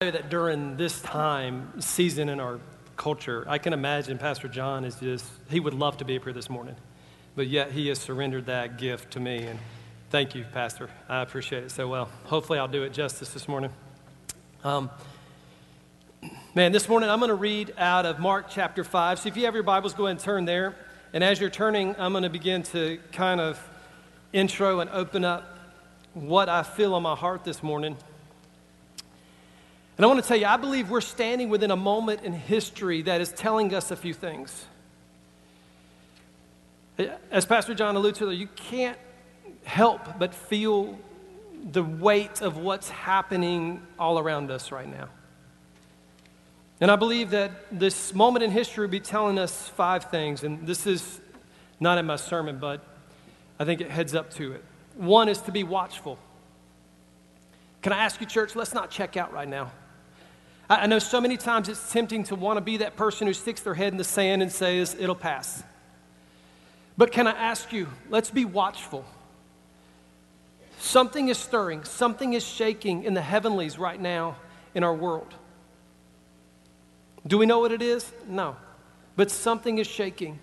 that during this time, season in our culture, I can imagine Pastor John is just, he would love to be up here this morning, but yet he has surrendered that gift to me. And thank you, Pastor. I appreciate it so well. Hopefully, I'll do it justice this morning. Um, man, this morning I'm going to read out of Mark chapter 5. So if you have your Bibles, go ahead and turn there. And as you're turning, I'm going to begin to kind of intro and open up what I feel on my heart this morning. And I want to tell you, I believe we're standing within a moment in history that is telling us a few things. As Pastor John alluded to, you can't help but feel the weight of what's happening all around us right now. And I believe that this moment in history will be telling us five things. And this is not in my sermon, but I think it heads up to it. One is to be watchful. Can I ask you, church, let's not check out right now. I know so many times it's tempting to want to be that person who sticks their head in the sand and says, it'll pass. But can I ask you, let's be watchful. Something is stirring, something is shaking in the heavenlies right now in our world. Do we know what it is? No. But something is shaking.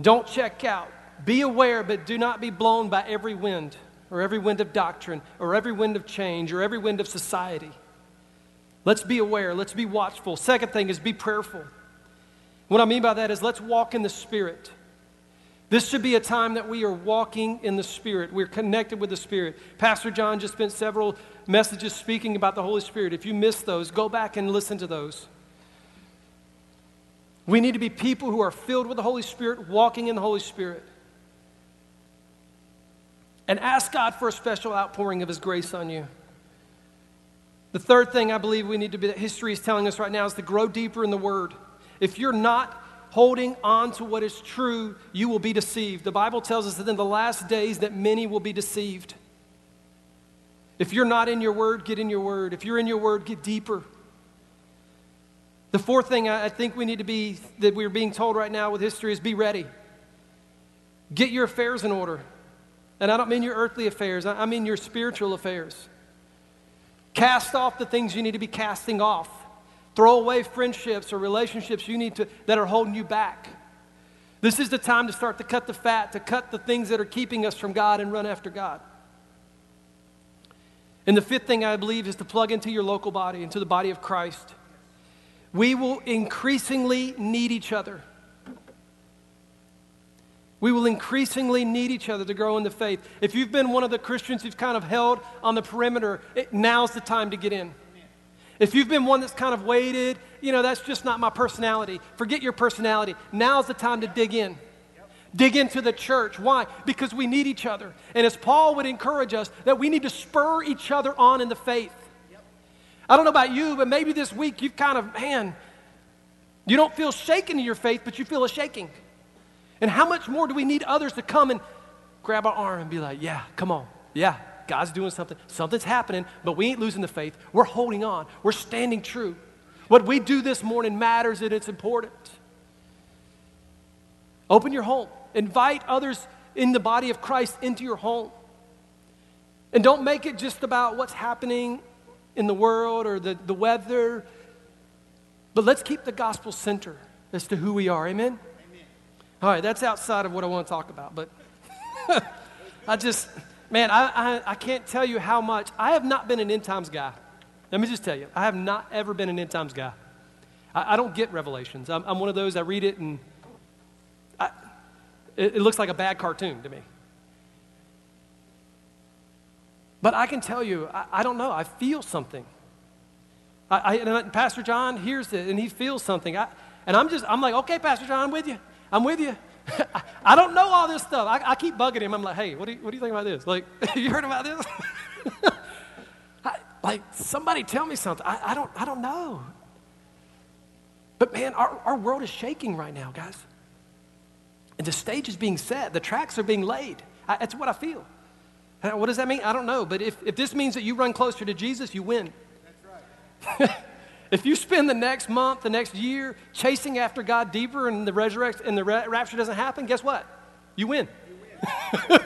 Don't check out. Be aware, but do not be blown by every wind or every wind of doctrine or every wind of change or every wind of society. Let's be aware, let's be watchful. Second thing is be prayerful. What I mean by that is let's walk in the Spirit. This should be a time that we are walking in the Spirit. We're connected with the Spirit. Pastor John just spent several messages speaking about the Holy Spirit. If you missed those, go back and listen to those. We need to be people who are filled with the Holy Spirit, walking in the Holy Spirit and ask God for a special outpouring of His grace on you. The third thing I believe we need to be, that history is telling us right now, is to grow deeper in the Word. If you're not holding on to what is true, you will be deceived. The Bible tells us that in the last days that many will be deceived. If you're not in your Word, get in your Word. If you're in your Word, get deeper. The fourth thing I think we need to be, that we're being told right now with history, is be ready. Get your affairs in order. And I don't mean your earthly affairs, I mean your spiritual affairs. Cast off the things you need to be casting off. Throw away friendships or relationships you need to, that are holding you back. This is the time to start to cut the fat, to cut the things that are keeping us from God and run after God. And the fifth thing I believe is to plug into your local body, into the body of Christ. We will increasingly need each other. We will increasingly need each other to grow in the faith. If you've been one of the Christians who's kind of held on the perimeter, it, now's the time to get in. If you've been one that's kind of waited, you know, that's just not my personality. Forget your personality. Now's the time to dig in. Dig into the church. Why? Because we need each other. And as Paul would encourage us, that we need to spur each other on in the faith. I don't know about you, but maybe this week you've kind of, man, you don't feel shaken in your faith, but you feel a shaking. And how much more do we need others to come and grab our arm and be like, yeah, come on. Yeah, God's doing something. Something's happening, but we ain't losing the faith. We're holding on. We're standing true. What we do this morning matters and it's important. Open your home. Invite others in the body of Christ into your home. And don't make it just about what's happening in the world or the, the weather, but let's keep the gospel center as to who we are. Amen? All right, that's outside of what I want to talk about, but I just, man, I, I, I, can't tell you how much. I have not been an end times guy. Let me just tell you, I have not ever been an end times guy. I, I don't get revelations. I'm, I'm, one of those, I read it and I, it, it looks like a bad cartoon to me. But I can tell you, I, I don't know, I feel something. I, I, uh, Pastor John hears it and he feels something. I, and I'm just, I'm like, okay, Pastor John, I'm with you. I'm with you. I don't know all this stuff. I, I, keep bugging him. I'm like, hey, what do you, what do you think about this? Like, you heard about this? I, like, somebody tell me something. I, I, don't, I don't know. But man, our, our world is shaking right now, guys. And the stage is being set, the tracks are being laid. I, that's what I feel. What does that mean? I don't know. But if, if this means that you run closer to Jesus, you win. That's right. If you spend the next month, the next year chasing after God deeper and the resurrection and the rapture doesn't happen, guess what? You win. You win.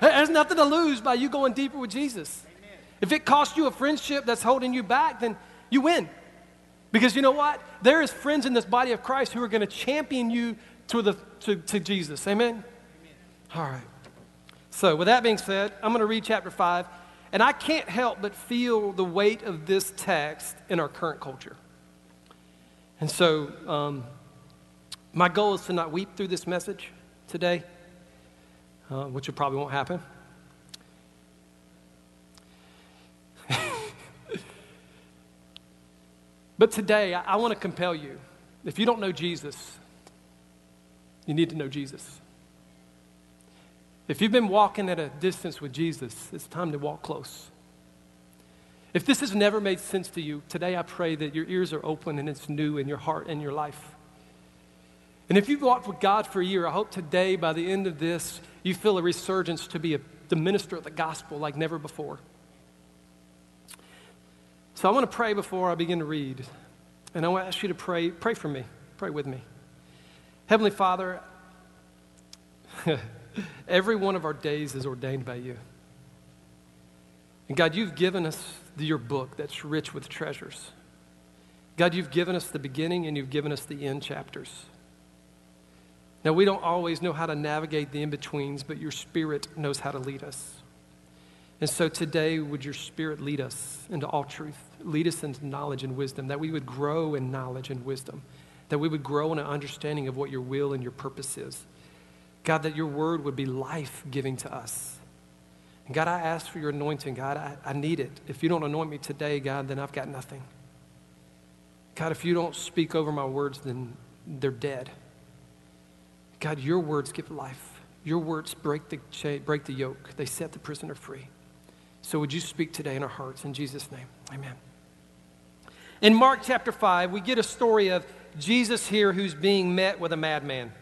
There's nothing to lose by you going deeper with Jesus. Amen. If it costs you a friendship that's holding you back, then you win. Because you know what? There is friends in this body of Christ who are going to champion you to, the, to, to Jesus. Amen? Amen? All right. So, with that being said, I'm going to read chapter 5, and I can't help but feel the weight of this text in our current culture. And so, um, my goal is to not weep through this message today, uh, which probably won't happen. but today, I, I want to compel you. If you don't know Jesus, you need to know Jesus. If you've been walking at a distance with Jesus, it's time to walk close. If this has never made sense to you, today I pray that your ears are open and it's new in your heart and your life. And if you've walked with God for a year, I hope today, by the end of this, you feel a resurgence to be a, the minister of the gospel like never before. So I want to pray before I begin to read. And I want to ask you to pray, pray for me, pray with me. Heavenly Father, every one of our days is ordained by you. And God, you've given us your book that's rich with treasures. God, you've given us the beginning and you've given us the end chapters. Now, we don't always know how to navigate the in betweens, but your spirit knows how to lead us. And so today, would your spirit lead us into all truth? Lead us into knowledge and wisdom, that we would grow in knowledge and wisdom, that we would grow in an understanding of what your will and your purpose is. God, that your word would be life giving to us. And God, I ask for your anointing. God, I, I need it. If you don't anoint me today, God, then I've got nothing. God, if you don't speak over my words, then they're dead. God, your words give life. Your words break the, chain, break the yoke. They set the prisoner free. So would you speak today in our hearts? In Jesus' name, amen. In Mark chapter 5, we get a story of Jesus here who's being met with a madman.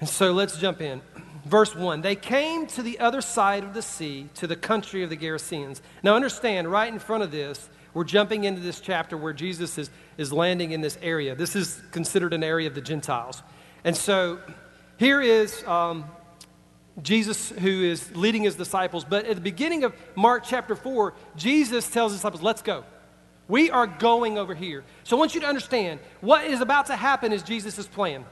And so let's jump in. Verse 1 They came to the other side of the sea, to the country of the Gerasenes. Now, understand, right in front of this, we're jumping into this chapter where Jesus is, is landing in this area. This is considered an area of the Gentiles. And so here is um, Jesus who is leading his disciples. But at the beginning of Mark chapter 4, Jesus tells his disciples, Let's go. We are going over here. So I want you to understand what is about to happen is Jesus' plan.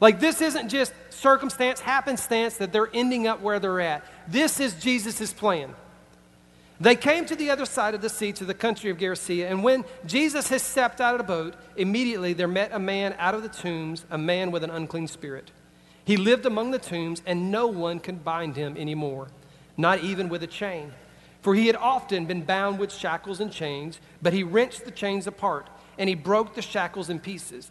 Like, this isn't just circumstance, happenstance that they're ending up where they're at. This is Jesus' plan. They came to the other side of the sea, to the country of Gerasea, and when Jesus had stepped out of the boat, immediately there met a man out of the tombs, a man with an unclean spirit. He lived among the tombs, and no one could bind him anymore, not even with a chain. For he had often been bound with shackles and chains, but he wrenched the chains apart, and he broke the shackles in pieces.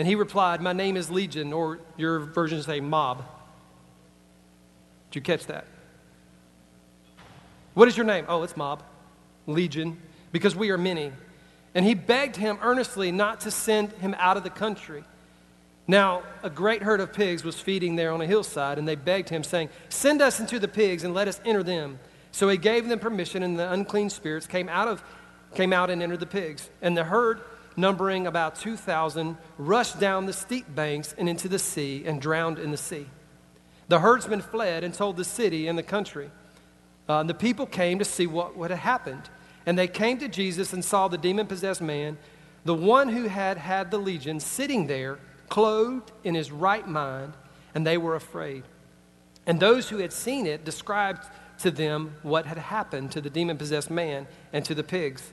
And he replied, My name is Legion, or your versions say mob. Did you catch that? What is your name? Oh, it's mob, Legion, because we are many. And he begged him earnestly not to send him out of the country. Now, a great herd of pigs was feeding there on a hillside, and they begged him, saying, Send us into the pigs and let us enter them. So he gave them permission, and the unclean spirits came out, of, came out and entered the pigs. And the herd numbering about 2,000, rushed down the steep banks and into the sea and drowned in the sea. The herdsmen fled and told the city and the country. Uh, the people came to see what, what had happened. And they came to Jesus and saw the demon possessed man, the one who had had the legion, sitting there, clothed in his right mind, and they were afraid. And those who had seen it described to them what had happened to the demon possessed man and to the pigs.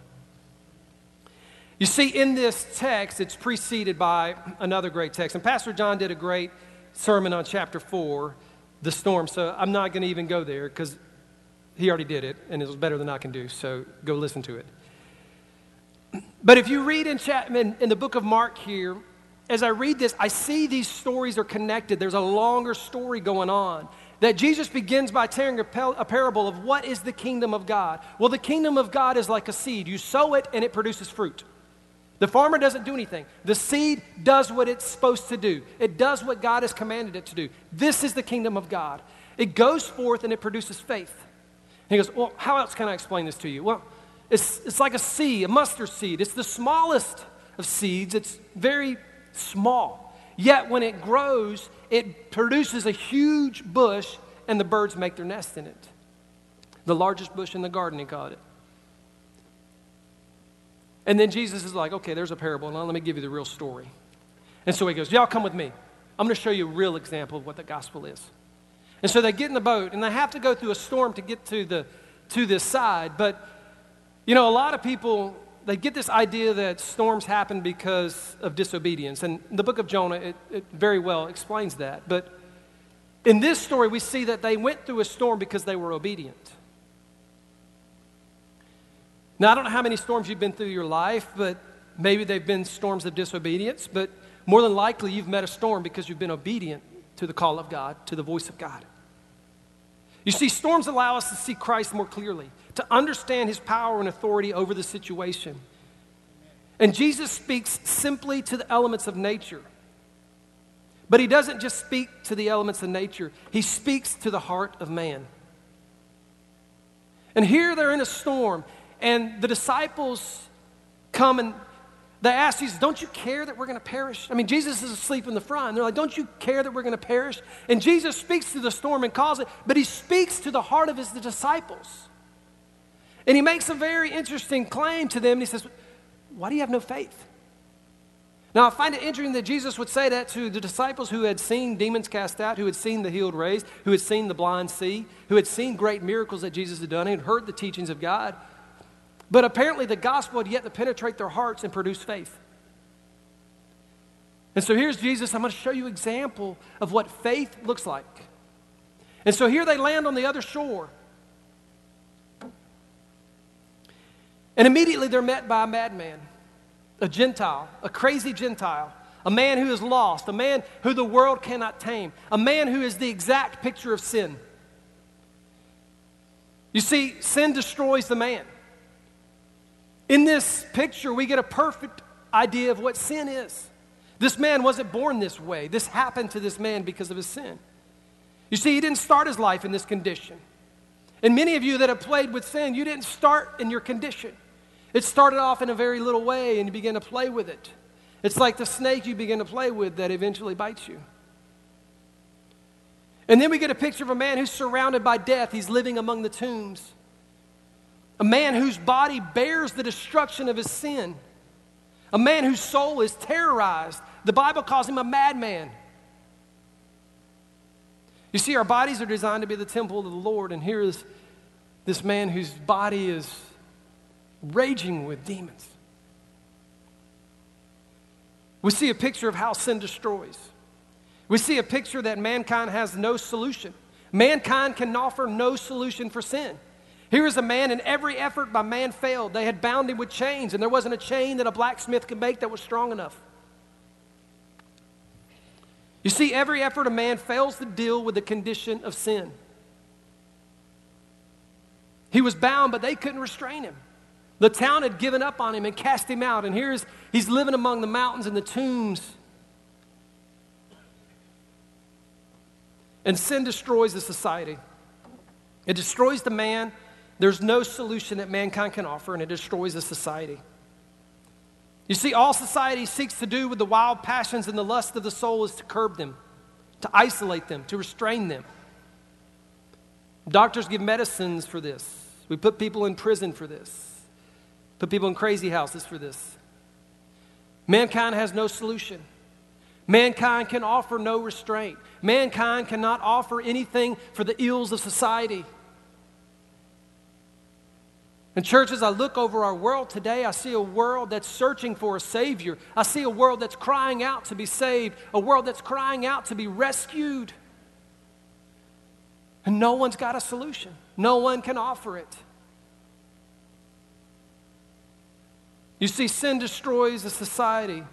You see, in this text, it's preceded by another great text. And Pastor John did a great sermon on chapter 4, the storm. So I'm not going to even go there because he already did it and it was better than I can do. So go listen to it. But if you read in, in, in the book of Mark here, as I read this, I see these stories are connected. There's a longer story going on. That Jesus begins by telling a, a parable of what is the kingdom of God. Well, the kingdom of God is like a seed. You sow it and it produces fruit. The farmer doesn't do anything. The seed does what it's supposed to do, it does what God has commanded it to do. This is the kingdom of God. It goes forth and it produces faith. And he goes, Well, how else can I explain this to you? Well, it's, it's like a seed, a mustard seed. It's the smallest of seeds, it's very small. Yet when it grows, it produces a huge bush, and the birds make their nest in it. The largest bush in the garden, he called it. And then Jesus is like, okay, there's a parable. Now let me give you the real story. And so he goes, Y'all come with me. I'm going to show you a real example of what the gospel is. And so they get in the boat, and they have to go through a storm to get to, the, to this side. But, you know, a lot of people, they get this idea that storms happen because of disobedience. And the book of Jonah, it, it very well explains that. But in this story, we see that they went through a storm because they were obedient. Now, I don't know how many storms you've been through your life, but maybe they've been storms of disobedience. But more than likely, you've met a storm because you've been obedient to the call of God, to the voice of God. You see, storms allow us to see Christ more clearly, to understand his power and authority over the situation. And Jesus speaks simply to the elements of nature. But he doesn't just speak to the elements of nature, he speaks to the heart of man. And here they're in a storm, and the disciples come and they ask Jesus, Don't you care that we're going to perish? I mean, Jesus is asleep in the front. And they're like, Don't you care that we're going to perish? And Jesus speaks to the storm and calls it, but he speaks to the heart of his disciples. And he makes a very interesting claim to them. And he says, Why do you have no faith? Now, I find it interesting that Jesus would say that to the disciples who had seen demons cast out, who had seen the healed raised, who had seen the blind see, who had seen great miracles that Jesus had done, and heard the teachings of God. But apparently, the gospel had yet to penetrate their hearts and produce faith. And so here's Jesus. I'm going to show you example of what faith looks like. And so here they land on the other shore. And immediately they're met by a madman, a Gentile, a crazy Gentile, a man who is lost, a man who the world cannot tame, a man who is the exact picture of sin. You see, sin destroys the man. In this picture, we get a perfect idea of what sin is. This man wasn't born this way. This happened to this man because of his sin. You see, he didn't start his life in this condition. And many of you that have played with sin, you didn't start in your condition. It started off in a very little way and you began to play with it. It's like the snake you begin to play with that eventually bites you. And then we get a picture of a man who's surrounded by death. He's living among the tombs a man whose body bears the destruction of his sin, a man whose soul is terrorized. The Bible calls him a madman. You see, our bodies are designed to be the temple of the Lord, and here is this man whose body is raging with demons. We see a picture of how sin destroys. We see a picture that mankind has no solution. Mankind can offer no solution for sin. Here is a man, and every effort by man failed. They had bound him with chains, and there wasn't a chain that a blacksmith could make that was strong enough. You see, every effort of man fails to deal with the condition of sin. He was bound, but they couldn't restrain him. The town had given up on him and cast him out, and here's he's living among the mountains and the tombs. And sin destroys the society. It destroys the man there's no solution that mankind can offer, and it destroys a society. You see, all society seeks to do with the wild passions and the lust of the soul is to curb them, to isolate them, to restrain them. Doctors give medicines for this. We put people in prison for this, put people in crazy houses for this. Mankind has no solution. Mankind can offer no restraint. Mankind cannot offer anything for the ills of society. And, church, as I look over our world today, I see a world that's searching for a Savior. I see a world that's crying out to be saved, a world that's crying out to be rescued. And no one's got a solution, no one can offer it. You see, sin destroys a society.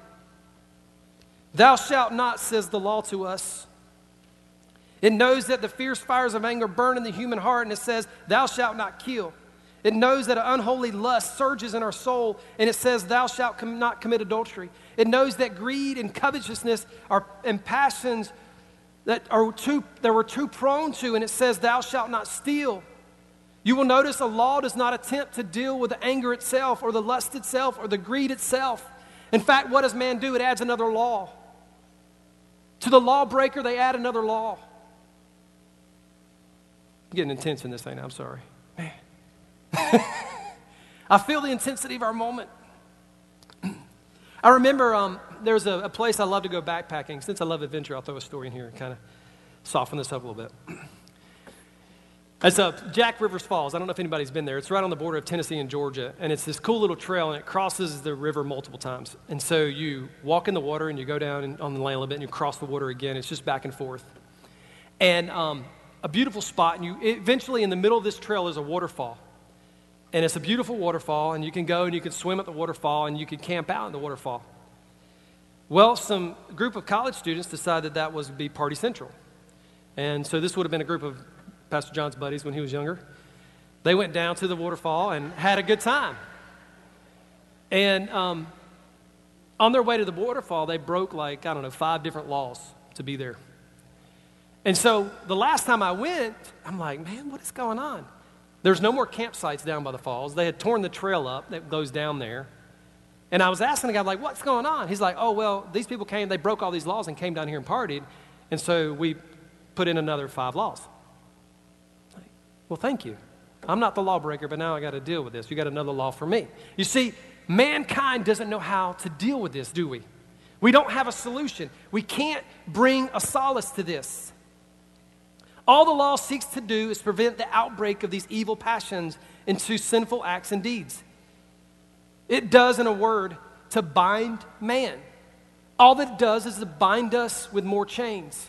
Thou shalt not, says the law to us. It knows that the fierce fires of anger burn in the human heart, and it says, Thou shalt not kill. It knows that an unholy lust surges in our soul, and it says, Thou shalt com- not commit adultery. It knows that greed and covetousness are, and passions that, are too, that we're too prone to, and it says, Thou shalt not steal. You will notice a law does not attempt to deal with the anger itself, or the lust itself, or the greed itself. In fact, what does man do? It adds another law. To the lawbreaker, they add another law. I'm getting intense in this thing. I'm sorry. I feel the intensity of our moment. I remember um, there's a, a, place I love to go backpacking. Since I love adventure, I'll throw a story in here and kind of soften this up a little bit. It's uh, Jacks River Falls. I don't know if anybody's been there. It's right on the border of Tennessee and Georgia, and it's this cool little trail, and it crosses the river multiple times. And so you walk in the water, and you go down on the land a little bit, and you cross the water again. It's just back and forth. And um, a beautiful spot, and you eventually in the middle of this trail is a waterfall. And it's a beautiful waterfall, and you can go and you can swim at the waterfall, and you can camp out in the waterfall. Well, some group of college students decided that was be party central. And so this would have been a group of Pastor John's buddies when he was younger. They went down to the waterfall and had a good time. And um, on their way to the waterfall, they broke like, I don't know, five different laws to be there. And so the last time I went, I'm like, man, what is going on? There's no more campsites down by the falls. They had torn the trail up that goes down there. And I was asking the guy, like, what's going on? He's like, oh, well, these people came, they broke all these laws and came down here and partied. And so we put in another five laws. Well, thank you. I'm not the lawbreaker, but now I got to deal with this. You got another law for me. You see, mankind doesn't know how to deal with this, do we? We don't have a solution. We can't bring a solace to this. All the law seeks to do is prevent the outbreak of these evil passions into sinful acts and deeds. It does, in a word, to bind man. All that it does is to bind us with more chains.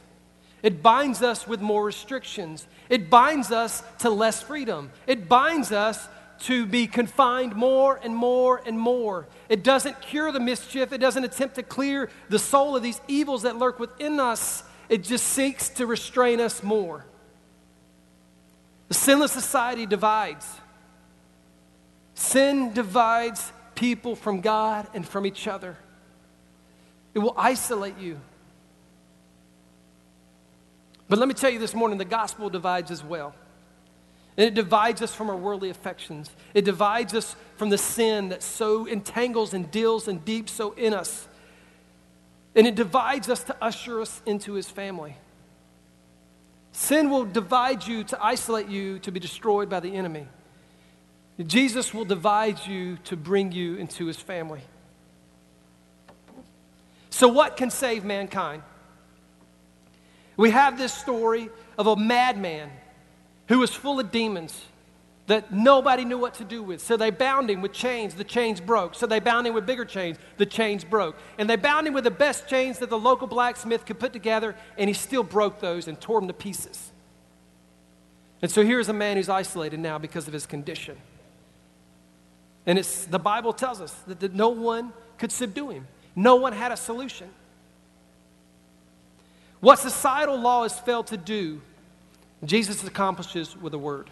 It binds us with more restrictions. It binds us to less freedom. It binds us to be confined more and more and more. It doesn't cure the mischief, it doesn't attempt to clear the soul of these evils that lurk within us. It just seeks to restrain us more. The sinless society divides. Sin divides people from God and from each other. It will isolate you. But let me tell you this morning the gospel divides as well. And it divides us from our worldly affections. It divides us from the sin that so entangles and deals and deep so in us. And it divides us to usher us into his family. Sin will divide you to isolate you to be destroyed by the enemy. Jesus will divide you to bring you into his family. So, what can save mankind? We have this story of a madman who was full of demons that nobody knew what to do with. So they bound him with chains. The chains broke. So they bound him with bigger chains. The chains broke. And they bound him with the best chains that the local blacksmith could put together, and he still broke those and tore them to pieces. And so here's a man who's isolated now because of his condition. And it's, the Bible tells us that, that no one could subdue him, no one had a solution. What societal law has failed to do, Jesus accomplishes with a word.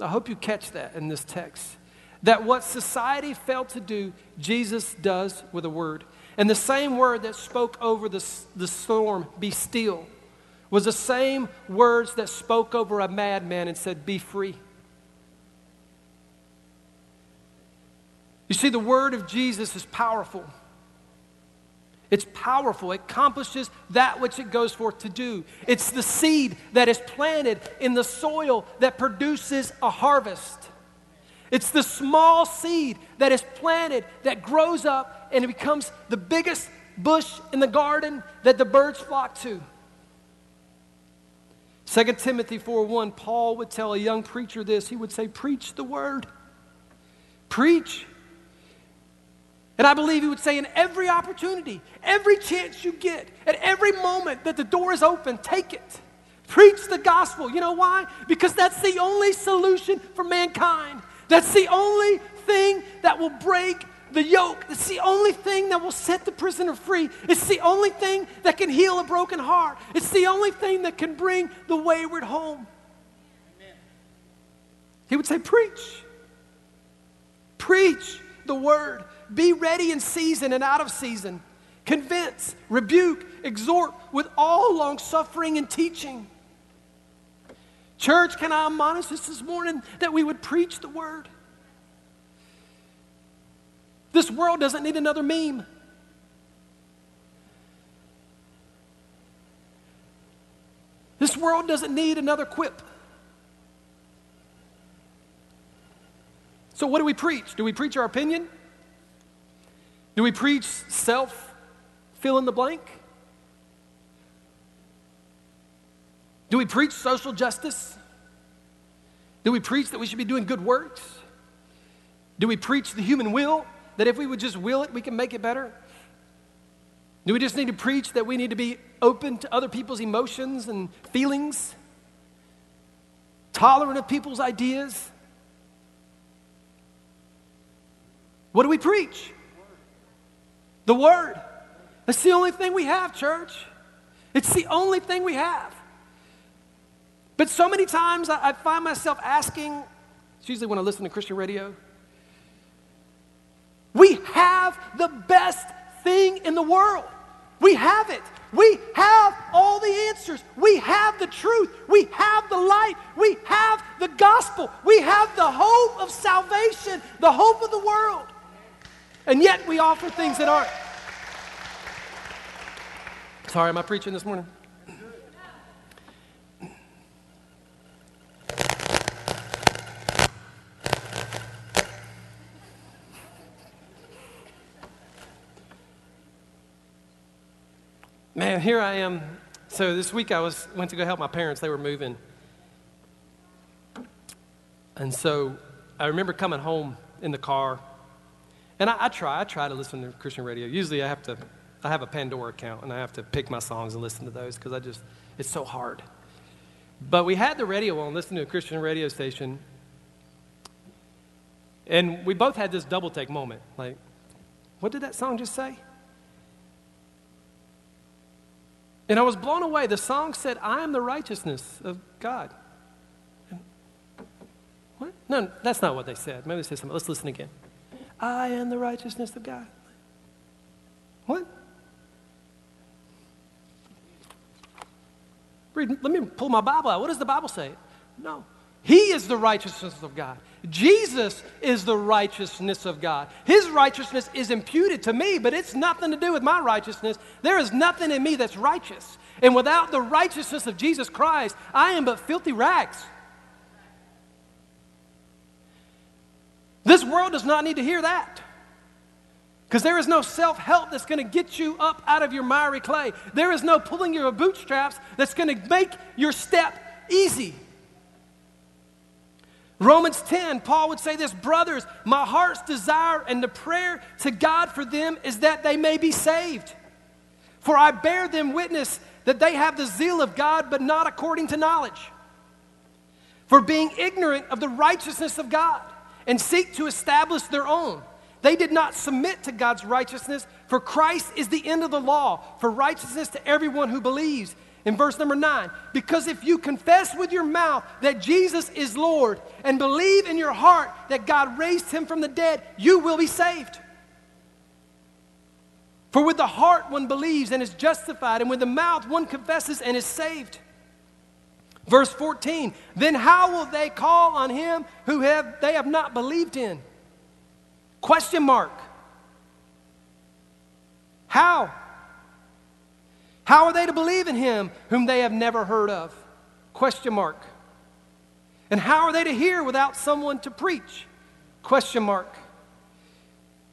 I hope you catch that in this text. That what society failed to do, Jesus does with a word. And the same word that spoke over the, the storm, be still, was the same words that spoke over a madman and said, be free. You see, the word of Jesus is powerful. It's powerful. It accomplishes that which it goes forth to do. It's the seed that is planted in the soil that produces a harvest. It's the small seed that is planted that grows up and it becomes the biggest bush in the garden that the birds flock to. 2 Timothy 4:1, Paul would tell a young preacher this. He would say, Preach the word. Preach. And I believe he would say, in every opportunity, every chance you get, at every moment that the door is open, take it. Preach the gospel. You know why? Because that's the only solution for mankind. That's the only thing that will break the yoke. It's the only thing that will set the prisoner free. It's the only thing that can heal a broken heart. It's the only thing that can bring the wayward home. Amen. He would say, Preach. Preach the word. Be ready in season and out of season. Convince, rebuke, exhort with all long suffering and teaching. Church, can I admonish us this morning that we would preach the word? This world doesn't need another meme. This world doesn't need another quip. So, what do we preach? Do we preach our opinion? Do we preach self fill in the blank? Do we preach social justice? Do we preach that we should be doing good works? Do we preach the human will? That if we would just will it, we can make it better? Do we just need to preach that we need to be open to other people's emotions and feelings? Tolerant of people's ideas? What do we preach? The Word. That's the only thing we have, church. It's the only thing we have. But so many times I, I find myself asking, it's usually when I listen to Christian radio, we have the best thing in the world. We have it. We have all the answers. We have the truth. We have the light. We have the gospel. We have the hope of salvation, the hope of the world. And yet we offer things that aren't. Sorry, am I preaching this morning? Man, here I am. So this week I was went to go help my parents. They were moving. And so I remember coming home in the car. And I, I try, I try to listen to Christian radio. Usually I have to, I have a Pandora account and I have to pick my songs and listen to those because I just, it's so hard. But we had the radio on, listening to a Christian radio station. And we both had this double take moment. Like, what did that song just say? And I was blown away. The song said, I am the righteousness of God. What? No, that's not what they said. Maybe they said something. Let's listen again. I am the righteousness of God. What? Read, let me pull my Bible out. What does the Bible say? No. He is the righteousness of God. Jesus is the righteousness of God. His righteousness is imputed to me, but it's nothing to do with my righteousness. There is nothing in me that's righteous. And without the righteousness of Jesus Christ, I am but filthy rags. This world does not need to hear that. Because there is no self help that's going to get you up out of your miry clay. There is no pulling your bootstraps that's going to make your step easy. Romans 10, Paul would say this Brothers, my heart's desire and the prayer to God for them is that they may be saved. For I bear them witness that they have the zeal of God, but not according to knowledge. For being ignorant of the righteousness of God and seek to establish their own, they did not submit to God's righteousness, for Christ is the end of the law, for righteousness to everyone who believes in verse number nine, because if you confess with your mouth that Jesus is Lord and believe in your heart that God raised him from the dead, you will be saved. For with the heart one believes and is justified, and with the mouth one confesses and is saved. Verse 14, then how will they call on him who have, they have not believed in? Question mark. How? How are they to believe in him whom they have never heard of? Question mark. And how are they to hear without someone to preach? Question mark.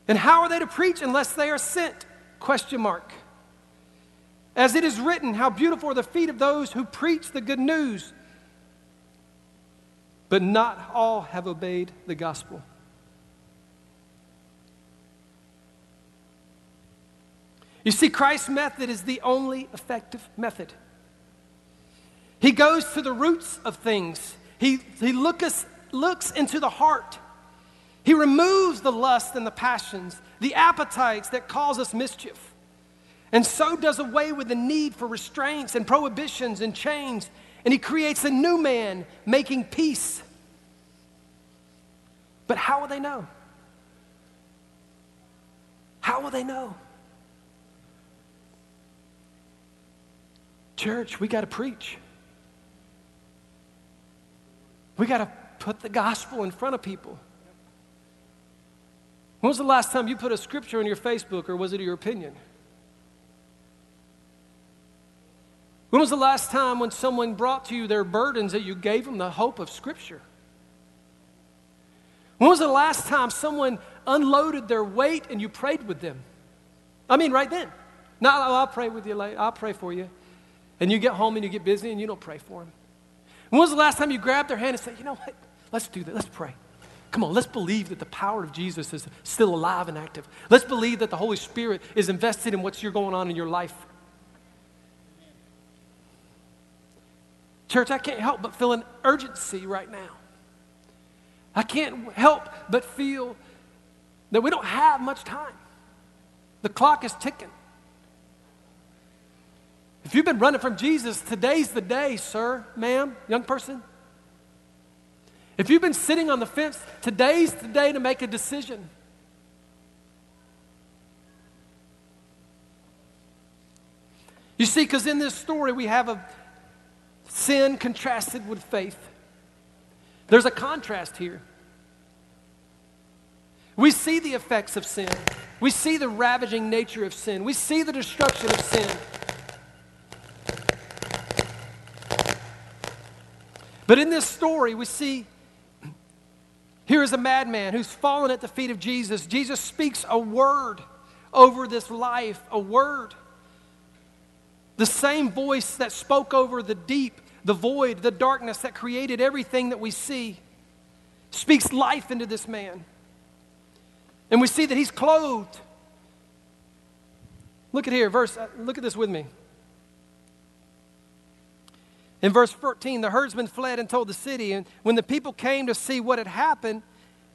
And how are they to preach unless they are sent? Question mark. As it is written, how beautiful are the feet of those who preach the good news. But not all have obeyed the gospel. You see, Christ's method is the only effective method. He goes to the roots of things, he, he look us, looks into the heart. He removes the lust and the passions, the appetites that cause us mischief, and so does away with the need for restraints and prohibitions and chains. And he creates a new man making peace. But how will they know? How will they know? Church, we got to preach. We got to put the gospel in front of people. When was the last time you put a scripture on your Facebook, or was it your opinion? When was the last time when someone brought to you their burdens that you gave them the hope of Scripture? When was the last time someone unloaded their weight and you prayed with them? I mean, right then. Oh, I'll pray with you later. I'll pray for you. And you get home and you get busy and you don't pray for them. When was the last time you grabbed their hand and said, you know what? Let's do that. Let's pray. Come on, let's believe that the power of Jesus is still alive and active. Let's believe that the Holy Spirit is invested in what's you're going on in your life. Church, I can't help but feel an urgency right now. I can't help but feel that we don't have much time. The clock is ticking. If you've been running from Jesus, today's the day, sir, ma'am, young person. If you've been sitting on the fence, today's the day to make a decision. You see, because in this story we have a sin contrasted with faith. There's a contrast here. We see the effects of sin. We see the ravaging nature of sin. We see the destruction of sin. But in this story, we see here is a madman who's fallen at the feet of Jesus. Jesus speaks a word over this life, a word. The same voice that spoke over the deep, the void, the darkness that created everything that we see, speaks life into this man. And we see that he's clothed. Look at here, verse, uh, look at this with me. In verse 14, the herdsmen fled and told the city. And when the people came to see what had happened,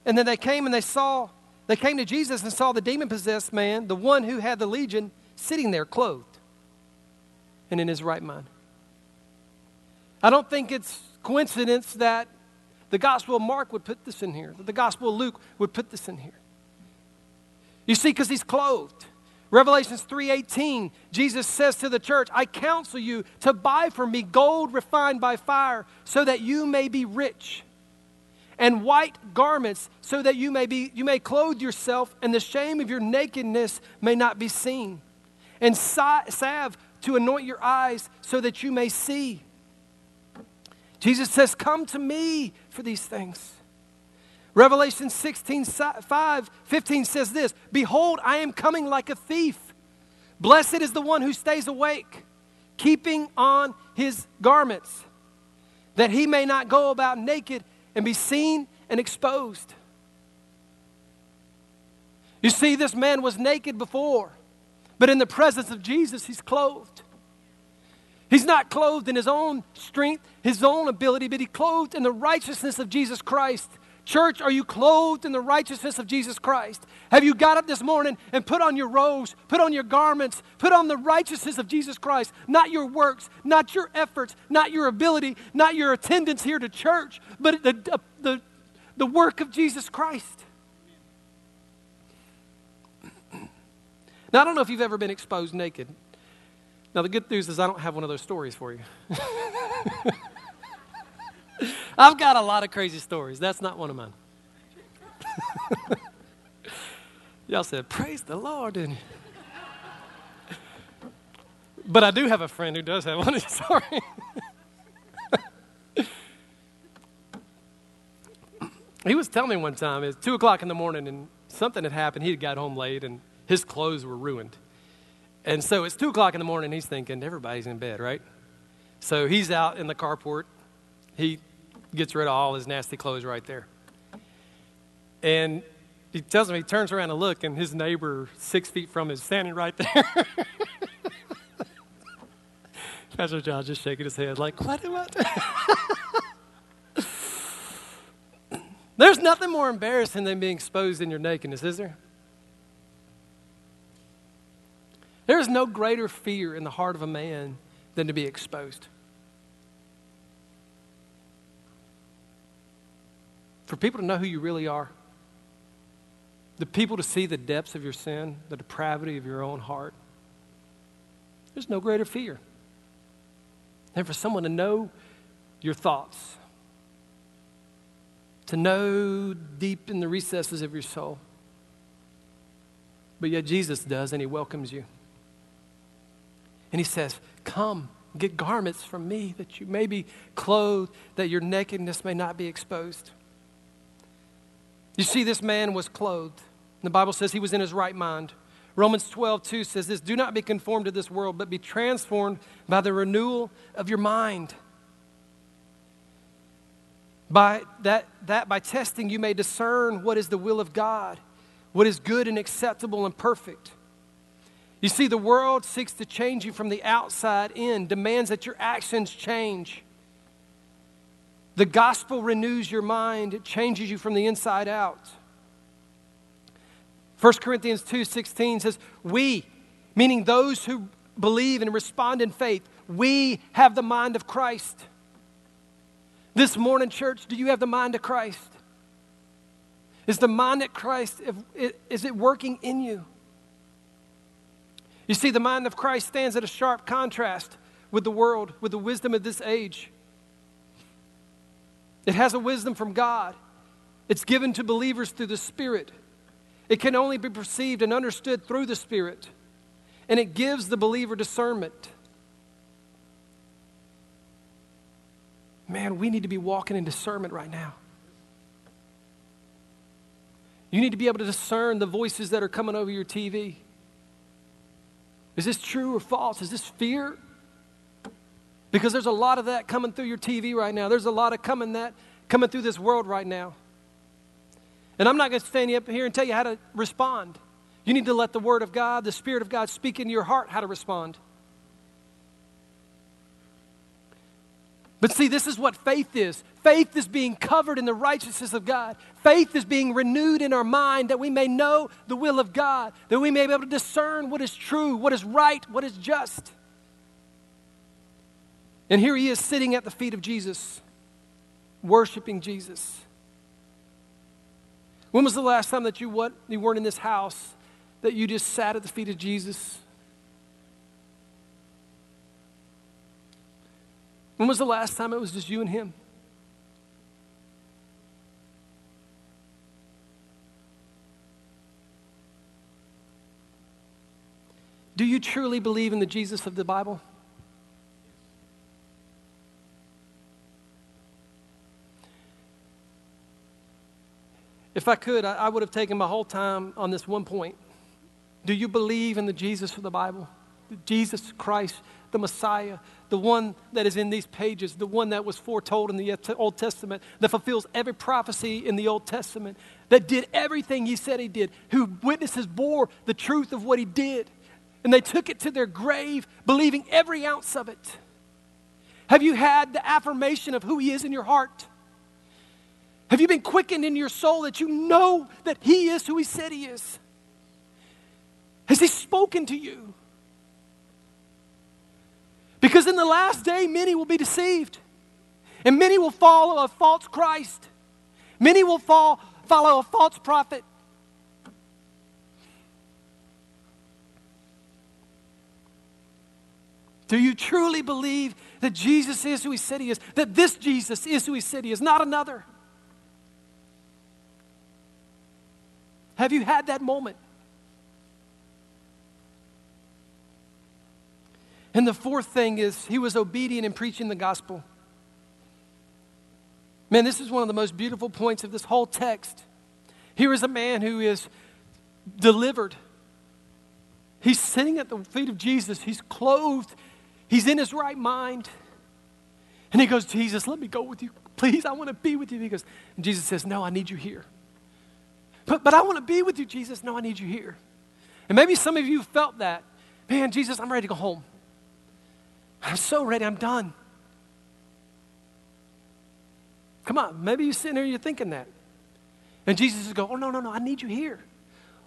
and then they came and they saw, they came to Jesus and saw the demon possessed man, the one who had the legion, sitting there clothed and in his right mind. I don't think it's coincidence that the Gospel of Mark would put this in here, that the Gospel of Luke would put this in here. You see, because he's clothed. Revelations 3:18, Jesus says to the church, "I counsel you to buy from me gold refined by fire, so that you may be rich, and white garments, so that you may be you may clothe yourself, and the shame of your nakedness may not be seen, and salve to anoint your eyes, so that you may see." Jesus says, "Come to me for these things." Revelation 16, 5, 15 says this Behold, I am coming like a thief. Blessed is the one who stays awake, keeping on his garments, that he may not go about naked and be seen and exposed. You see, this man was naked before, but in the presence of Jesus, he's clothed. He's not clothed in his own strength, his own ability, but he's clothed in the righteousness of Jesus Christ. Church, are you clothed in the righteousness of Jesus Christ? Have you got up this morning and put on your robes, put on your garments, put on the righteousness of Jesus Christ? Not your works, not your efforts, not your ability, not your attendance here to church, but the, the, the work of Jesus Christ. Now, I don't know if you've ever been exposed naked. Now, the good news is I don't have one of those stories for you. I've got a lot of crazy stories. That's not one of mine. Y'all said, Praise the Lord, didn't you? But I do have a friend who does have one story. he was telling me one time, it's 2 o'clock in the morning, and something had happened. He had got home late, and his clothes were ruined. And so it's two o'clock in the morning. He's thinking, everybody's in bed, right? So he's out in the carport. He gets rid of all his nasty clothes right there. And he tells me, he turns around to look, and his neighbor, six feet from him, is standing right there. Pastor John just shaking his head, like, what am I doing? There's nothing more embarrassing than being exposed in your nakedness, is there? There is no greater fear in the heart of a man than to be exposed. For people to know who you really are, the people to see the depths of your sin, the depravity of your own heart, there's no greater fear than for someone to know your thoughts, to know deep in the recesses of your soul. But yet Jesus does, and He welcomes you. And He says, Come, get garments from me that you may be clothed, that your nakedness may not be exposed. You see, this man was clothed. The Bible says he was in his right mind. Romans 12, 2 says this Do not be conformed to this world, but be transformed by the renewal of your mind. By that, that by testing you may discern what is the will of God, what is good and acceptable and perfect. You see, the world seeks to change you from the outside in, demands that your actions change. The gospel renews your mind, it changes you from the inside out. 1 Corinthians 2:16 says, "We, meaning those who believe and respond in faith, we have the mind of Christ." This morning, church, do you have the mind of Christ? Is the mind of Christ, is it working in you? You see, the mind of Christ stands at a sharp contrast with the world, with the wisdom of this age. It has a wisdom from God, it's given to believers through the Spirit. It can only be perceived and understood through the Spirit, and it gives the believer discernment. Man, we need to be walking in discernment right now. You need to be able to discern the voices that are coming over your TV. Is this true or false? Is this fear? Because there's a lot of that coming through your TV right now. There's a lot of coming that coming through this world right now. And I'm not going to stand up here and tell you how to respond. You need to let the Word of God, the Spirit of God, speak in your heart how to respond. But see, this is what faith is faith is being covered in the righteousness of God. Faith is being renewed in our mind that we may know the will of God, that we may be able to discern what is true, what is right, what is just. And here he is sitting at the feet of Jesus, worshiping Jesus. When was the last time that you, what, you weren't in this house, that you just sat at the feet of Jesus? When was the last time it was just you and him? Do you truly believe in the Jesus of the Bible? If I could, I, would have taken my whole time on this one point. Do you believe in the Jesus of the Bible? Jesus Christ, the Messiah, the one that is in these pages, the one that was foretold in the Old Testament, that fulfills every prophecy in the Old Testament, that did everything he said he did, who witnesses bore the truth of what he did. And they took it to their grave, believing every ounce of it. Have you had the affirmation of who he is in your heart? Have you been quickened in your soul that you know that He is who He said He is? Has He spoken to you? Because in the last day, many will be deceived, and many will follow a false Christ. Many will fall, follow a false prophet. Do you truly believe that Jesus is who he said he is? That this Jesus is who he said he is, not another? Have you had that moment? And the fourth thing is, he was obedient in preaching the gospel. Man, this is one of the most beautiful points of this whole text. Here is a man who is delivered He's sitting at the feet of Jesus. He's clothed. He's in his right mind. And he goes, Jesus, let me go with you. Please, I want to be with you. He goes, and Jesus says, No, I need you here. But, but I want to be with you, Jesus. No, I need you here. And maybe some of you felt that. Man, Jesus, I'm ready to go home. I'm so ready. I'm done. Come on. Maybe you're sitting there you're thinking that. And Jesus is going, Oh, no, no, no. I need you here.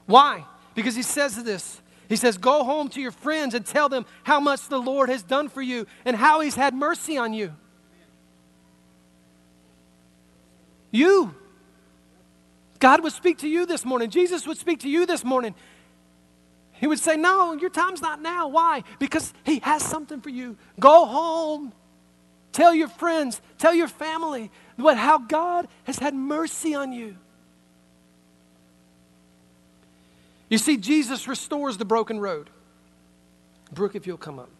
Why? Because he says this. He says, Go home to your friends and tell them how much the Lord has done for you and how he's had mercy on you. You. God would speak to you this morning. Jesus would speak to you this morning. He would say, No, your time's not now. Why? Because He has something for you. Go home. Tell your friends, tell your family what, how God has had mercy on you. You see, Jesus restores the broken road. Brooke, if you'll come up.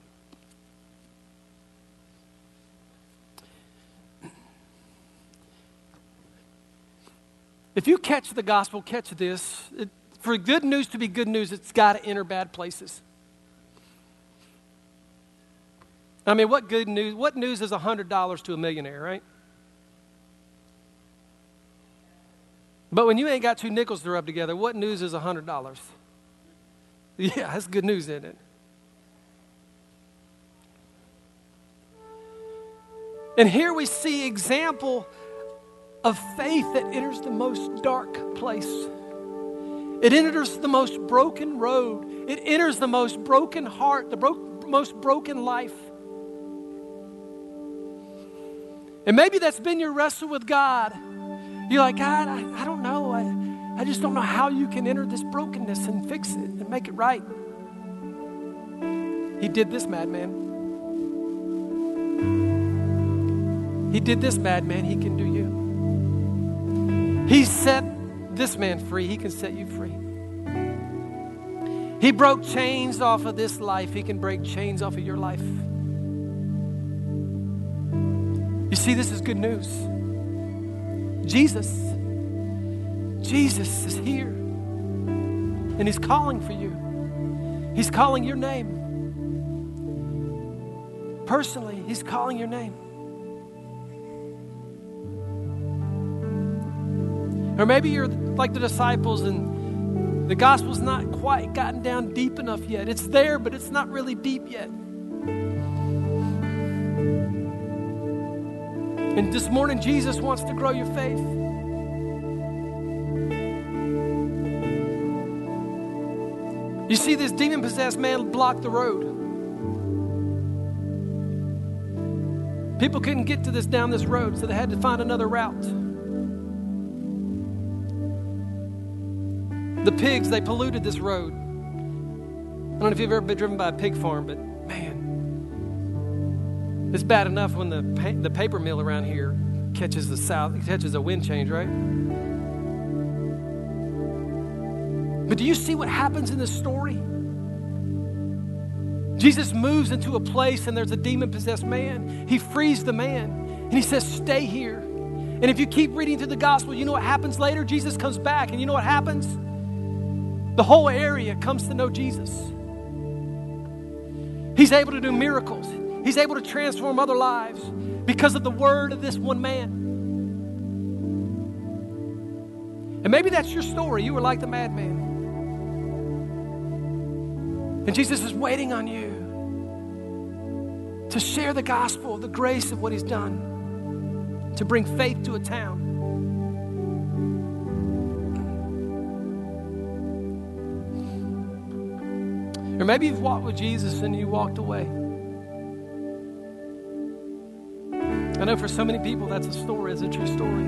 If you catch the gospel, catch this. It, for good news to be good news, it's got to enter bad places. I mean, what good news? What news is $100 to a millionaire, right? But when you ain't got two nickels to rub together, what news is $100? Yeah, that's good news, isn't it? And here we see example of faith that enters the most dark place. It enters the most broken road. It enters the most broken heart, the bro- most broken life. And maybe that's been your wrestle with God. You're like, God, I, I don't know. I, I just don't know how you can enter this brokenness and fix it and make it right. He did this, madman. He did this, madman. He can do you. He set this man free. He can set you free. He broke chains off of this life. He can break chains off of your life. You see, this is good news. Jesus, Jesus is here. And He's calling for you. He's calling your name. Personally, He's calling your name. Or maybe you're like the disciples and the gospel's not quite gotten down deep enough yet. It's there, but it's not really deep yet. And this morning, Jesus wants to grow your faith. You see, this demon possessed man blocked the road. People couldn't get to this down this road, so they had to find another route. The pigs, they polluted this road. I don't know if you've ever been driven by a pig farm, but man, it's bad enough when the, pa- the paper mill around here catches the south, catches a wind change, right? But do you see what happens in this story? Jesus moves into a place and there's a demon possessed man. He frees the man and he says, Stay here. And if you keep reading through the gospel, you know what happens later? Jesus comes back and you know what happens? The whole area comes to know Jesus. He's able to do miracles. He's able to transform other lives because of the word of this one man. And maybe that's your story. You were like the madman. And Jesus is waiting on you to share the gospel, the grace of what he's done, to bring faith to a town. Or maybe you've walked with Jesus and you walked away. I know for so many people that's a story, it's a true story.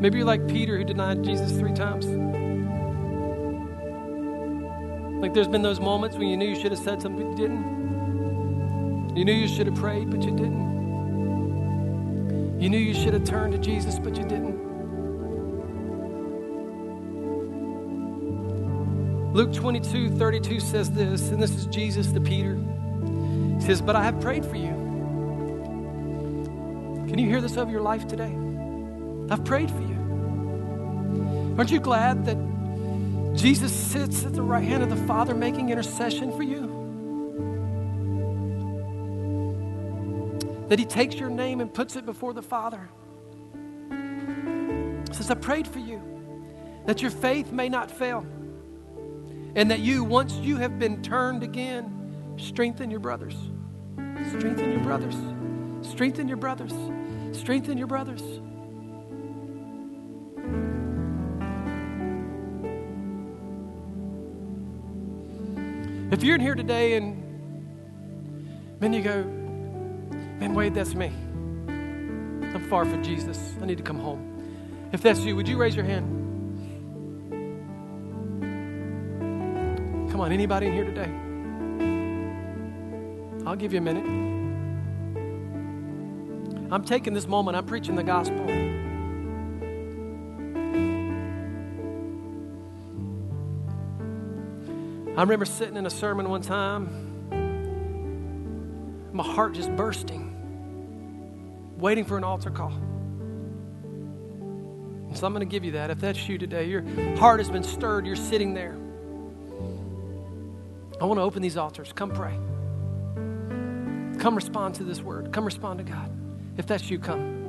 Maybe you're like Peter who denied Jesus three times. Like there's been those moments when you knew you should have said something but you didn't. You knew you should have prayed, but you didn't. You knew you should have turned to Jesus, but you didn't. Luke 22 32 says this, and this is Jesus to Peter. He says, But I have prayed for you. Can you hear this over your life today? I've prayed for you. Aren't you glad that Jesus sits at the right hand of the Father making intercession for you? That He takes your name and puts it before the Father. Says, I prayed for you that your faith may not fail, and that you, once you have been turned again, strengthen your brothers. Strengthen your brothers. Strengthen your brothers. Strengthen your brothers. If you're in here today and then you go, man, Wade, that's me. I'm far from Jesus. I need to come home. If that's you, would you raise your hand? Come on, anybody in here today? I'll give you a minute. I'm taking this moment, I'm preaching the gospel. I remember sitting in a sermon one time, my heart just bursting, waiting for an altar call. And So I'm going to give you that. If that's you today, your heart has been stirred, you're sitting there. I want to open these altars. Come pray. Come respond to this word. Come respond to God. If that's you, come.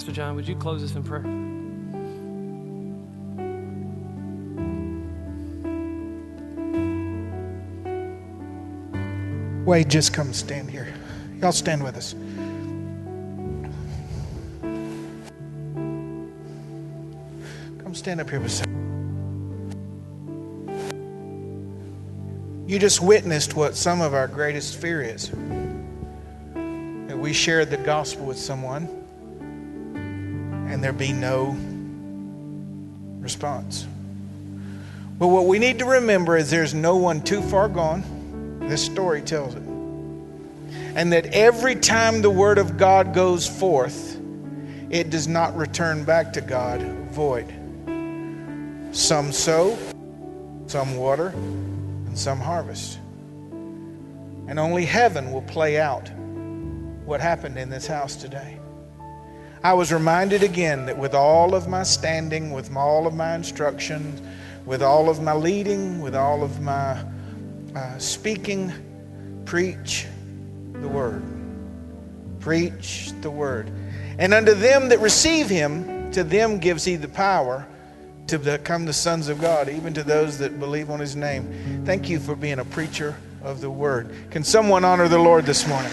Pastor John, would you close us in prayer? Wade, just come stand here. Y'all stand with us. Come stand up here beside. You just witnessed what some of our greatest fear is. That we shared the gospel with someone and there be no response. But what we need to remember is there's no one too far gone. This story tells it. And that every time the word of God goes forth, it does not return back to God void. Some sow, some water, and some harvest. And only heaven will play out what happened in this house today. I was reminded again that with all of my standing, with all of my instruction, with all of my leading, with all of my uh, speaking, preach the word. Preach the word. And unto them that receive him, to them gives he the power to become the sons of God, even to those that believe on his name. Thank you for being a preacher of the word. Can someone honor the Lord this morning?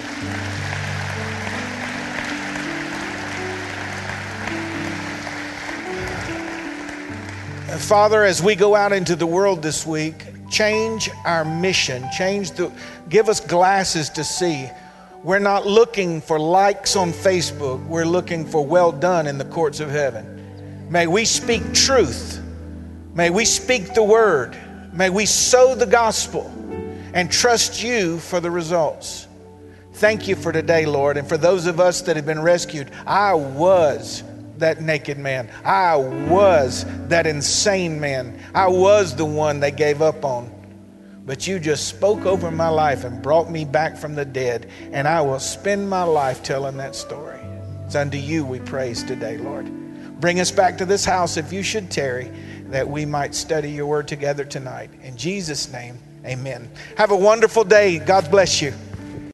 Father, as we go out into the world this week, change our mission, change the, give us glasses to see. We're not looking for likes on Facebook, we're looking for well done in the courts of heaven. May we speak truth, may we speak the word, may we sow the gospel and trust you for the results. Thank you for today, Lord, and for those of us that have been rescued. I was that naked man. I was that insane man. I was the one they gave up on. But you just spoke over my life and brought me back from the dead, and I will spend my life telling that story. It's unto you we praise today, Lord. Bring us back to this house if you should tarry, that we might study your word together tonight. In Jesus' name, amen. Have a wonderful day. God bless you.